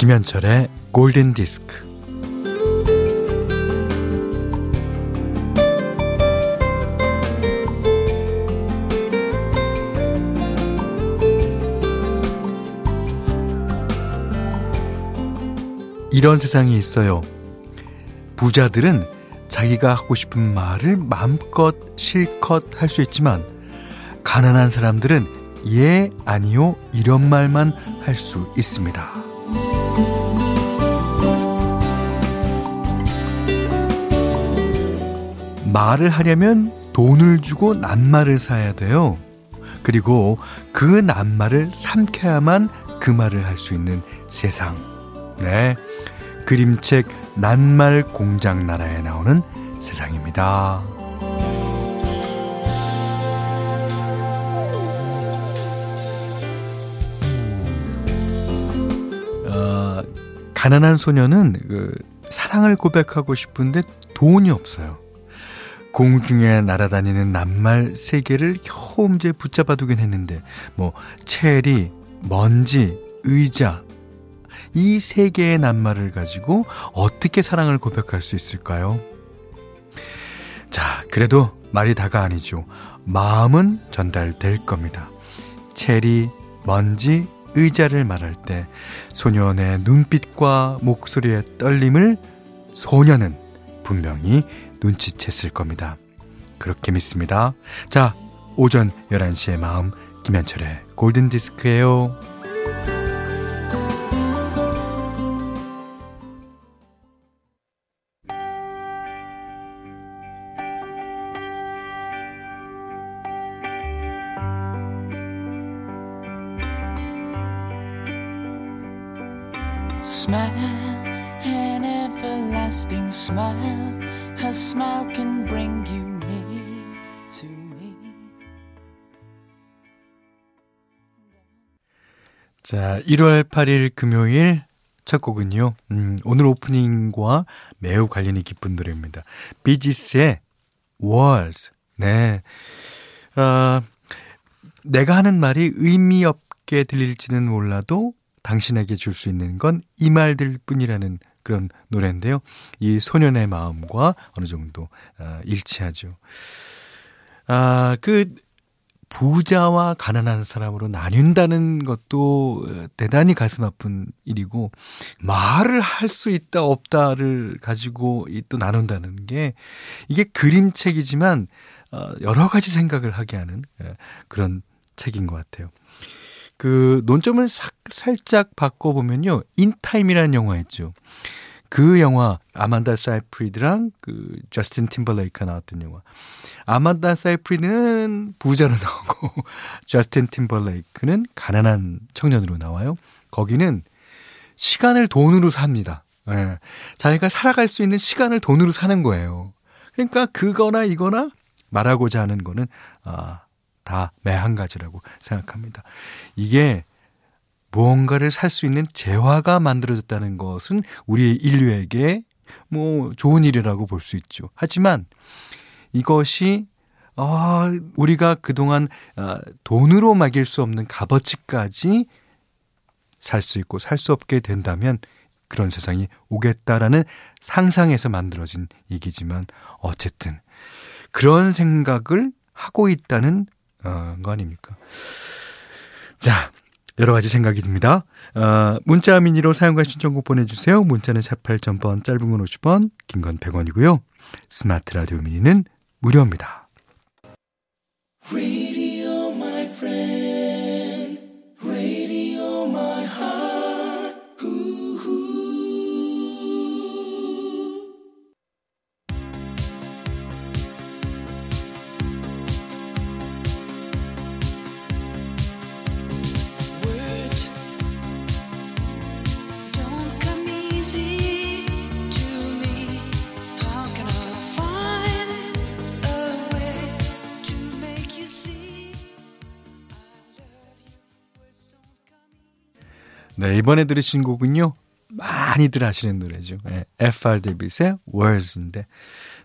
김현철의 골든 디스크. 이런 세상이 있어요. 부자들은 자기가 하고 싶은 말을 마음껏 실컷 할 수 있지만 가난한 사람들은 예, 아니요, 이런 말만 할 수 있습니다. 말을 하려면 돈을 주고 낱말을 사야 돼요. 그리고 그 낱말을 삼켜야만 그 말을 할 수 있는 세상. 네. 그림책 낱말 공장 나라에 나오는 세상입니다. 어, 가난한 소녀는 그 사랑을 고백하고 싶은데 돈이 없어요. 공중에 날아다니는 낱말 세 개를 효음제 붙잡아 두긴 했는데 뭐 체리, 먼지, 의자 이 세 개의 낱말을 가지고 어떻게 사랑을 고백할 수 있을까요? 자, 그래도 말이 다가 아니죠. 마음은 전달될 겁니다. 체리, 먼지, 의자를 말할 때 소년의 눈빛과 목소리의 떨림을 소녀는 분명히 눈치챘을 겁니다. 그렇게 믿습니다. 자, 오전 11시의 마음 김현철의 골든디스크예요. Smile. Her smile can bring you near to me. 자, 1월 8일 금요일 첫 곡은요. 음, 오늘 오프닝과 매우 관련이 깊은 노래입니다. 비지스의 Words. 네. 아, 내가 하는 말이 의미 없게 들릴지는 몰라도 당신에게 줄 수 있는 건 이 말들 뿐이라는 그런 노래인데요. 이 소년의 마음과 어느 정도 아, 일치하죠. 아, 그 부자와 가난한 사람으로 나뉜다는 것도 대단히 가슴 아픈 일이고 말을 할 수 있다 없다를 가지고 또 나눈다는 게 이게 그림책이지만 어, 여러 가지 생각을 하게 하는 예, 그런 책인 것 같아요. 그 논점을 사, 살짝 바꿔보면요. 인타임이라는 영화 있죠. 그 영화 아만다 사이프리드랑 그 저스틴 팀벌레이크가 나왔던 영화. 아만다 사이프리드는 부자로 나오고 저스틴 팀벌레이크는 가난한 청년으로 나와요. 거기는 시간을 돈으로 삽니다. 예. 자기가 살아갈 수 있는 시간을 돈으로 사는 거예요. 그러니까 그거나 이거나 말하고자 하는 거는 아, 다 매한 가지라고 생각합니다. 이게 무언가를 살 수 있는 재화가 만들어졌다는 것은 우리 인류에게 뭐 좋은 일이라고 볼 수 있죠. 하지만 이것이 아, 우리가 그동안 아, 돈으로 막일 수 없는 값어치까지 살 수 있고 살 수 없게 된다면 그런 세상이 오겠다라는 상상에서 만들어진 얘기지만 어쨌든 그런 생각을 하고 있다는 어, 거 아닙니까? 자, 여러 가지 생각이 듭니다. 어, 문자 미니로 사용과 신청곡 보내주세요. 문자는 샵 8000번, 짧은 건 50원, 긴 건 100원이고요. 스마트 라디오 미니는 무료입니다. Radio, 네, 이번에 들으신 곡은요. 많이들 아시는 노래죠. 예, FR 데빗의 Words인데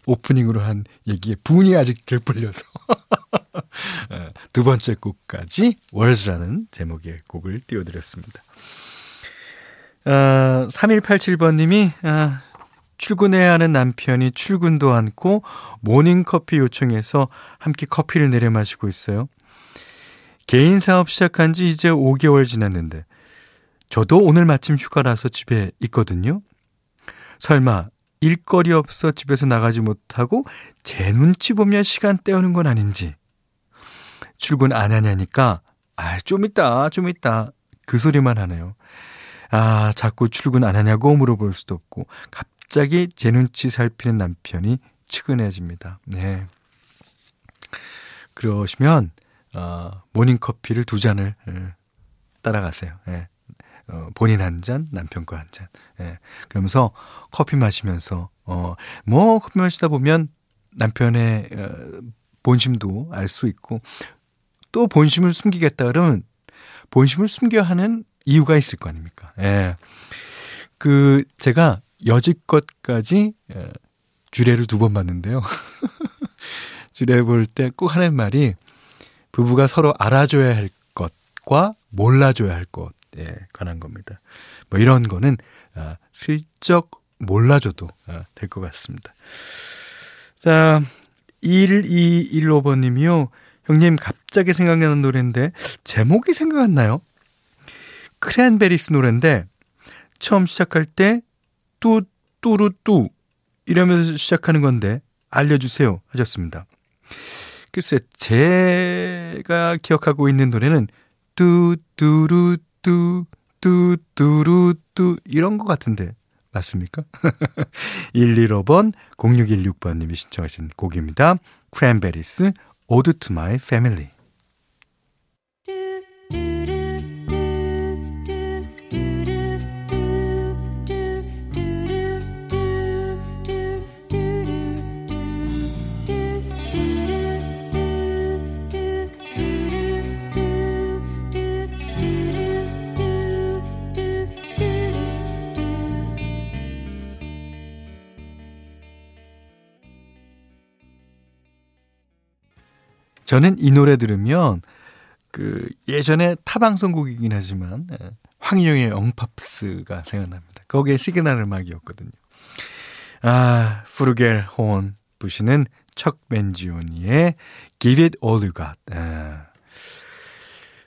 오프닝으로 한 얘기에 분이 아직 덜 풀려서 예, 두 번째 곡까지 Words라는 제목의 곡을 띄워드렸습니다. 아, 3187번님이 아, 출근해야 하는 남편이 출근도 않고 모닝커피 요청해서 함께 커피를 내려 마시고 있어요. 개인 사업 시작한 지 이제 5개월 지났는데 저도 오늘 마침 휴가라서 집에 있거든요. 설마 일거리 없어 집에서 나가지 못하고 제 눈치 보며 시간 때우는 건 아닌지. 출근 안 하냐니까 아, 좀 있다, 좀 있다. 그 소리만 하네요. 아, 자꾸 출근 안 하냐고 물어볼 수도 없고 갑자기 제 눈치 살피는 남편이 측은해집니다. 네. 그러시면 어, 모닝 커피를 두 잔을 예, 따라가세요. 예. 어, 본인 한 잔, 남편 거한 잔. 예. 그러면서 커피 마시면서, 어, 뭐, 커피 마시다 보면 남편의 어, 본심도 알 수 있고, 또 본심을 숨기겠다 그러면 본심을 숨겨야 하는 이유가 있을 거 아닙니까? 예. 그, 제가 여지껏까지 예, 주례를 두 번 봤는데요. 주례 볼 때 꼭 하는 말이 부부가 서로 알아줘야 할 것과 몰라줘야 할 것 에 관한 겁니다. 뭐 이런 거는 아, 슬쩍 몰라줘도 아, 될것 같습니다. 자, 1215번 님이요. 형님 갑자기 생각나는 노래인데 제목이 생각 안 나요? 크랜베리스 노래인데 처음 시작할 때 뚜뚜루뚜 이러면서 시작하는 건데 알려주세요 하셨습니다. 글쎄 제가 기억하고 있는 노래는 뚜뚜루 뚜 뚜 뚜루 뚜 이런 것 같은데 맞습니까? 115번 0616번님이 신청하신 곡입니다. 크랜베리스 Ode to My Family 저는 이 노래 들으면 그 예전에 타방송곡이긴 하지만 예, 황인용의 영팝스가 생각납니다. 거기에 시그널 음악이었거든요. 아, 플루겔혼 부시는 척 맨지오니의 Give It All You Got. 아,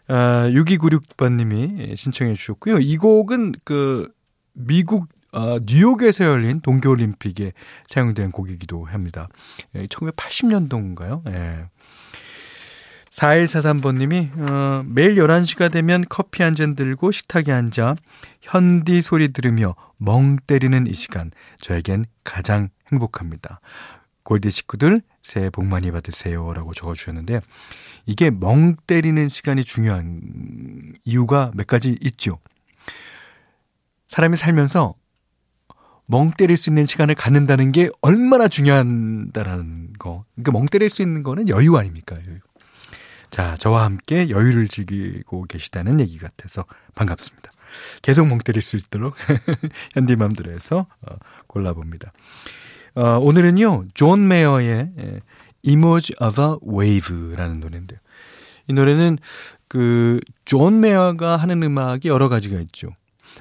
아 6296번님이 신청해 주셨고요. 이 곡은 그 미국 어, 뉴욕에서 열린 동계올림픽에 사용된 곡이기도 합니다. 1980년도인가요? 예. 4143번님이 어, 매일 11시가 되면 커피 한 잔 들고 식탁에 앉아 현디 소리 들으며 멍 때리는 이 시간 저에겐 가장 행복합니다. 골디 식구들 새해 복 많이 받으세요 라고 적어주셨는데 이게 멍 때리는 시간이 중요한 이유가 몇 가지 있죠. 사람이 살면서 멍 때릴 수 있는 시간을 갖는다는 게 얼마나 중요하다라는 거. 그러니까 멍 때릴 수 있는 거는 여유 아닙니까? 여유. 자, 저와 함께 여유를 즐기고 계시다는 얘기 같아서 반갑습니다. 계속 멍 때릴 수 있도록 현디 맘대로 어, 골라봅니다. 어, 오늘은요, 존 메이어의 예, Emoji of a Wave라는 노래인데요. 이 노래는 그, 존 메이어가 하는 음악이 여러 가지가 있죠.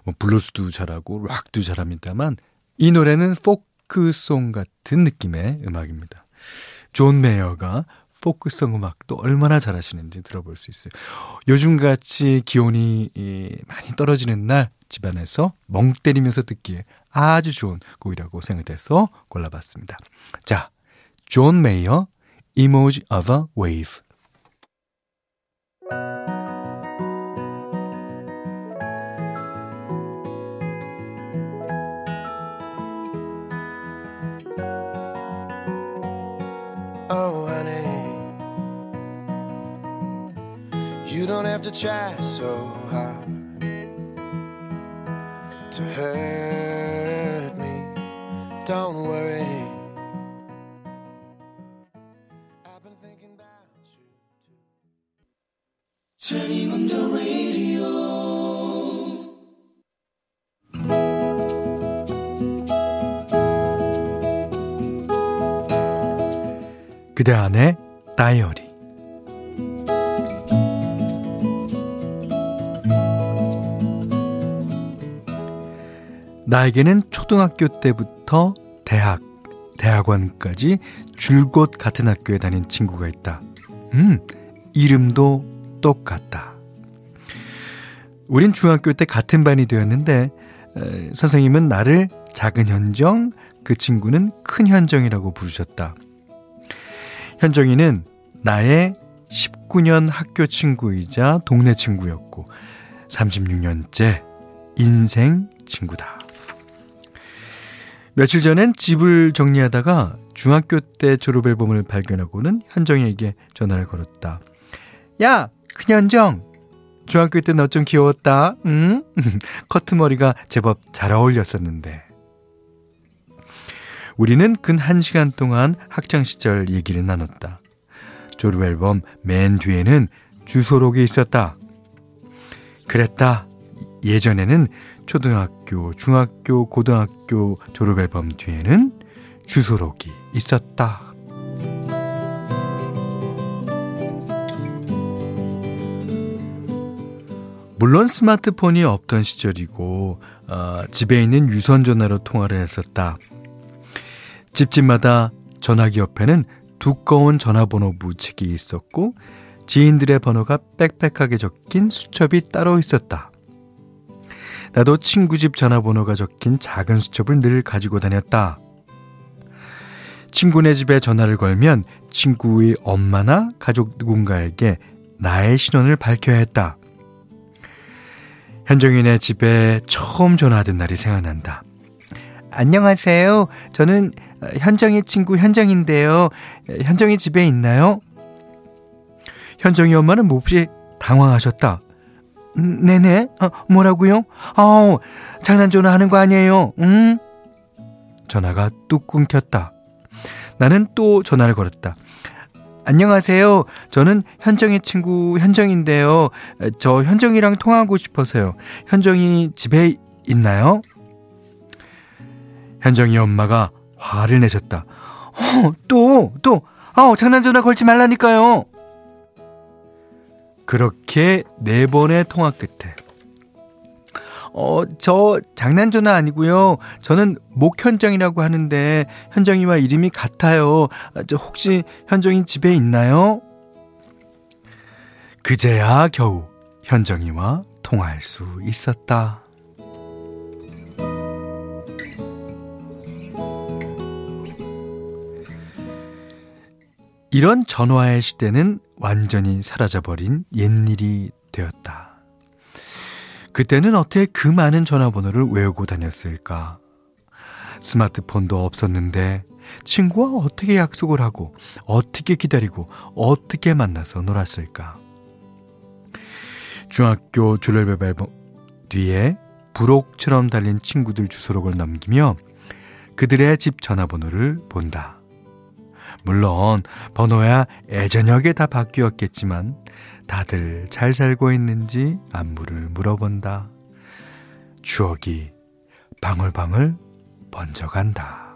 뭐, 블루스도 잘하고, 락도 잘합니다만, 이 노래는 포크송 같은 느낌의 음악입니다. 존 메이어가 포크송 음악도 얼마나 잘하시는지 들어볼 수 있어요. 요즘같이 기온이 많이 떨어지는 날 집안에서 멍 때리면서 듣기에 아주 좋은 곡이라고 생각돼서 골라봤습니다. 자, 존 메이어, Emoji of a Wave. don't have to try so hard to hurt me. Don't worry. I've been thinking about you too. Turning on the radio. 그대 안의 다이어리 나에게는 초등학교 때부터 대학, 대학원까지 줄곧 같은 학교에 다닌 친구가 있다. 음, 이름도 똑같다. 우린 중학교 때 같은 반이 되었는데 에, 선생님은 나를 작은 현정, 그 친구는 큰 현정이라고 부르셨다. 현정이는 나의 19년 학교 친구이자 동네 친구였고 36년째 인생 친구다. 며칠 전엔 집을 정리하다가 중학교 때 졸업 앨범을 발견하고는 현정이에게 전화를 걸었다. 야, 큰현정! 중학교 때 너 좀 귀여웠다, 응? 커트머리가 제법 잘 어울렸었는데. 우리는 근한 시간 동안 학창시절 얘기를 나눴다. 졸업 앨범 맨 뒤에는 주소록이 있었다. 그랬다. 예전에는 초등학교, 중학교, 고등학교 졸업 앨범 뒤에는 주소록이 있었다. 물론 스마트폰이 없던 시절이고 어, 집에 있는 유선 전화로 통화를 했었다. 집집마다 전화기 옆에는 두꺼운 전화번호부 책이 있었고 지인들의 번호가 빽빽하게 적힌 수첩이 따로 있었다. 나도 친구 집 전화번호가 적힌 작은 수첩을 늘 가지고 다녔다. 친구네 집에 전화를 걸면 친구의 엄마나 가족 누군가에게 나의 신원을 밝혀야 했다. 현정이네 집에 처음 전화하던 날이 생각난다. 안녕하세요. 저는 현정이 친구 현정인데요. 현정이 집에 있나요? 현정이 엄마는 몹시 당황하셨다. 음, 네네. 어, 뭐라고요? 아우, 장난 전화 하는 거 아니에요. 응? 전화가 뚝 끊겼다. 나는 또 전화를 걸었다. 안녕하세요. 저는 현정이 친구 현정인데요. 저 현정이랑 통화하고 싶어서요. 현정이 집에 있나요? 현정이 엄마가 화를 내셨다. 어, 또, 또, 아우, 장난 전화 걸지 말라니까요. 그렇게 네 번의 통화 끝에 어, 저 장난 전화 아니고요. 저는 목현정이라고 하는데 현정이와 이름이 같아요. 아, 저 혹시 현정이 집에 있나요? 그제야 겨우 현정이와 통화할 수 있었다. 이런 전화의 시대는 완전히 사라져버린 옛일이 되었다. 그때는 어떻게 그 많은 전화번호를 외우고 다녔을까? 스마트폰도 없었는데 친구와 어떻게 약속을 하고 어떻게 기다리고 어떻게 만나서 놀았을까? 중학교 줄레벨 앨범 뒤에 부록처럼 달린 친구들 주소록을 넘기며 그들의 집 전화번호를 본다. 물론 번호야 애저녁에 다 바뀌었겠지만 다들 잘 살고 있는지 안부를 물어본다. 추억이 방울방울 번져간다.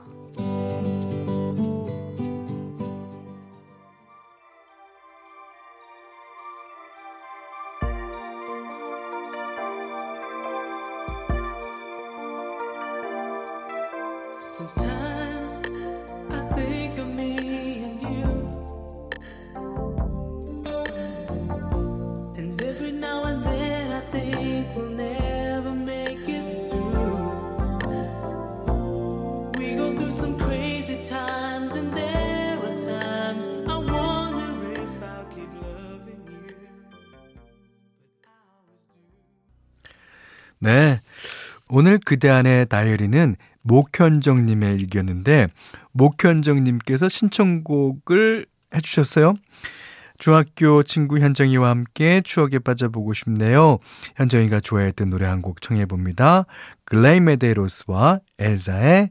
오늘 그대 안의 다이어리는 목현정님의 일기였는데, 목현정님께서 신청곡을 해주셨어요. 중학교 친구 현정이와 함께 추억에 빠져보고 싶네요. 현정이가 좋아했던 노래 한 곡 청해봅니다. 글레이 메데로스와 엘사의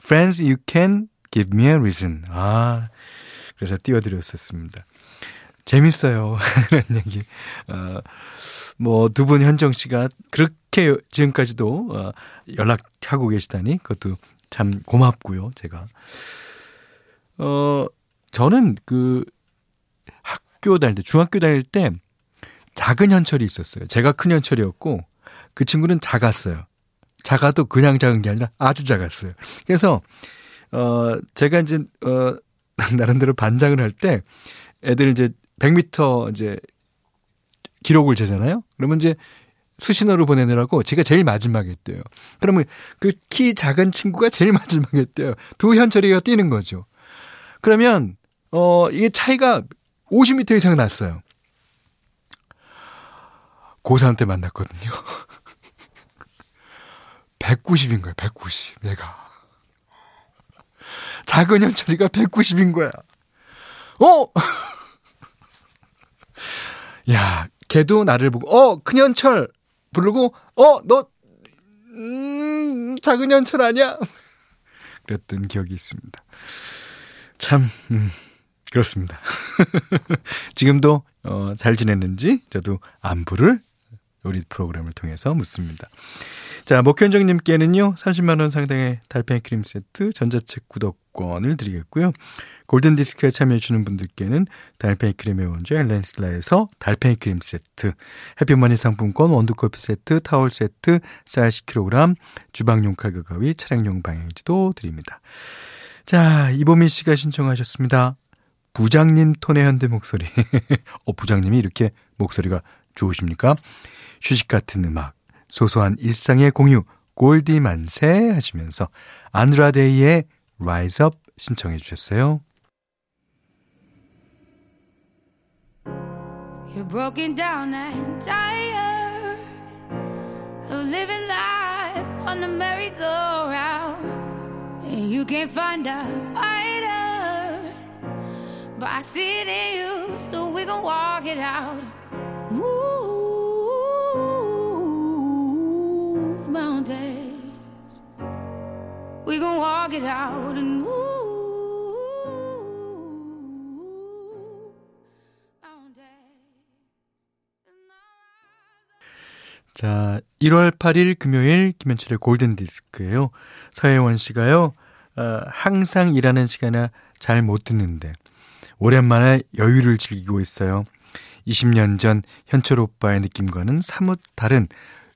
Friends You Can Give Me a Reason. 아, 그래서 띄워드렸었습니다. 재밌어요. 이런 얘기. 어, 뭐, 두 분 현정 씨가 그렇게 지금까지도 어, 연락하고 계시다니 그것도 참 고맙고요, 제가. 어, 저는 그 학교 다닐 때, 중학교 다닐 때 작은 현철이 있었어요. 제가 큰 현철이었고 그 친구는 작았어요. 작아도 그냥 작은 게 아니라 아주 작았어요. 그래서 어 제가 이제 어 나름대로 반장을 할 때 애들 이제 100m 이제 기록을 재잖아요. 그러면 이제 수신호를 보내느라고 제가 제일 마지막에 뛰어요. 그러면 그 키 작은 친구가 제일 마지막에 뛰어요. 두 현철이가 뛰는 거죠. 그러면 어 이게 차이가 50m 이상 났어요. 고3 때 만났거든요. 190인 거야, 190. 내가. 작은 현철이가 190인 거야. 어? 야, 걔도 나를 보고, 어, 큰현철! 부르고, 어, 너, 음, 작은 현철 아니야? 그랬던 기억이 있습니다. 참, 음, 그렇습니다. 지금도, 어, 잘 지냈는지 저도 안부를 우리 프로그램을 통해서 묻습니다. 자, 목현정님께는요, 30만원 상당의 달팽이 크림 세트, 전자책 구독권을 드리겠고요. 골든디스크에 참여해주시는 분들께는 달팽이 크림의 원조 엘렌슬라에서 달팽이 크림 세트, 해피머니 상품권, 원두커피 세트, 타월 세트, 쌀 10kg, 주방용 칼과 가위, 차량용 방향지도 드립니다. 자, 이보민 씨가 신청하셨습니다. 부장님 톤의 현대 목소리. 어, 부장님이 이렇게 목소리가 좋으십니까? 휴식 같은 음악, 소소한 일상의 공유, 골디 만세 하시면서 안드라데이의 Rise Up 신청해 주셨어요. You're broken down and tired of living life on the merry-go-round. And you can't find a fighter, but I see it in you, so we gon' walk it out. Move We gon' walk it out and move. 자, 1월 8일 금요일 김현철의 골든 디스크예요. 서혜원 씨가요. 어, 항상 일하는 시간에 잘 못 듣는데 오랜만에 여유를 즐기고 있어요. 20년 전 현철 오빠의 느낌과는 사뭇 다른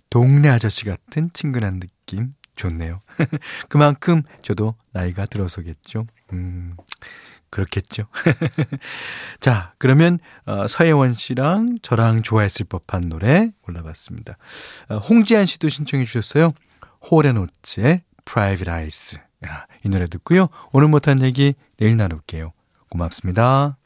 동네 아저씨 같은 친근한 느낌 좋네요. 그만큼 저도 나이가 들어서겠죠. 음, 그렇겠죠. 자, 그러면 어, 서혜원 씨랑 저랑 좋아했을 법한 노래 골라봤습니다. 어, 홍지한 씨도 신청해 주셨어요. 호레노츠의 Private Eyes. 야, 이 노래 듣고요. 오늘 못한 얘기 내일 나눌게요. 고맙습니다.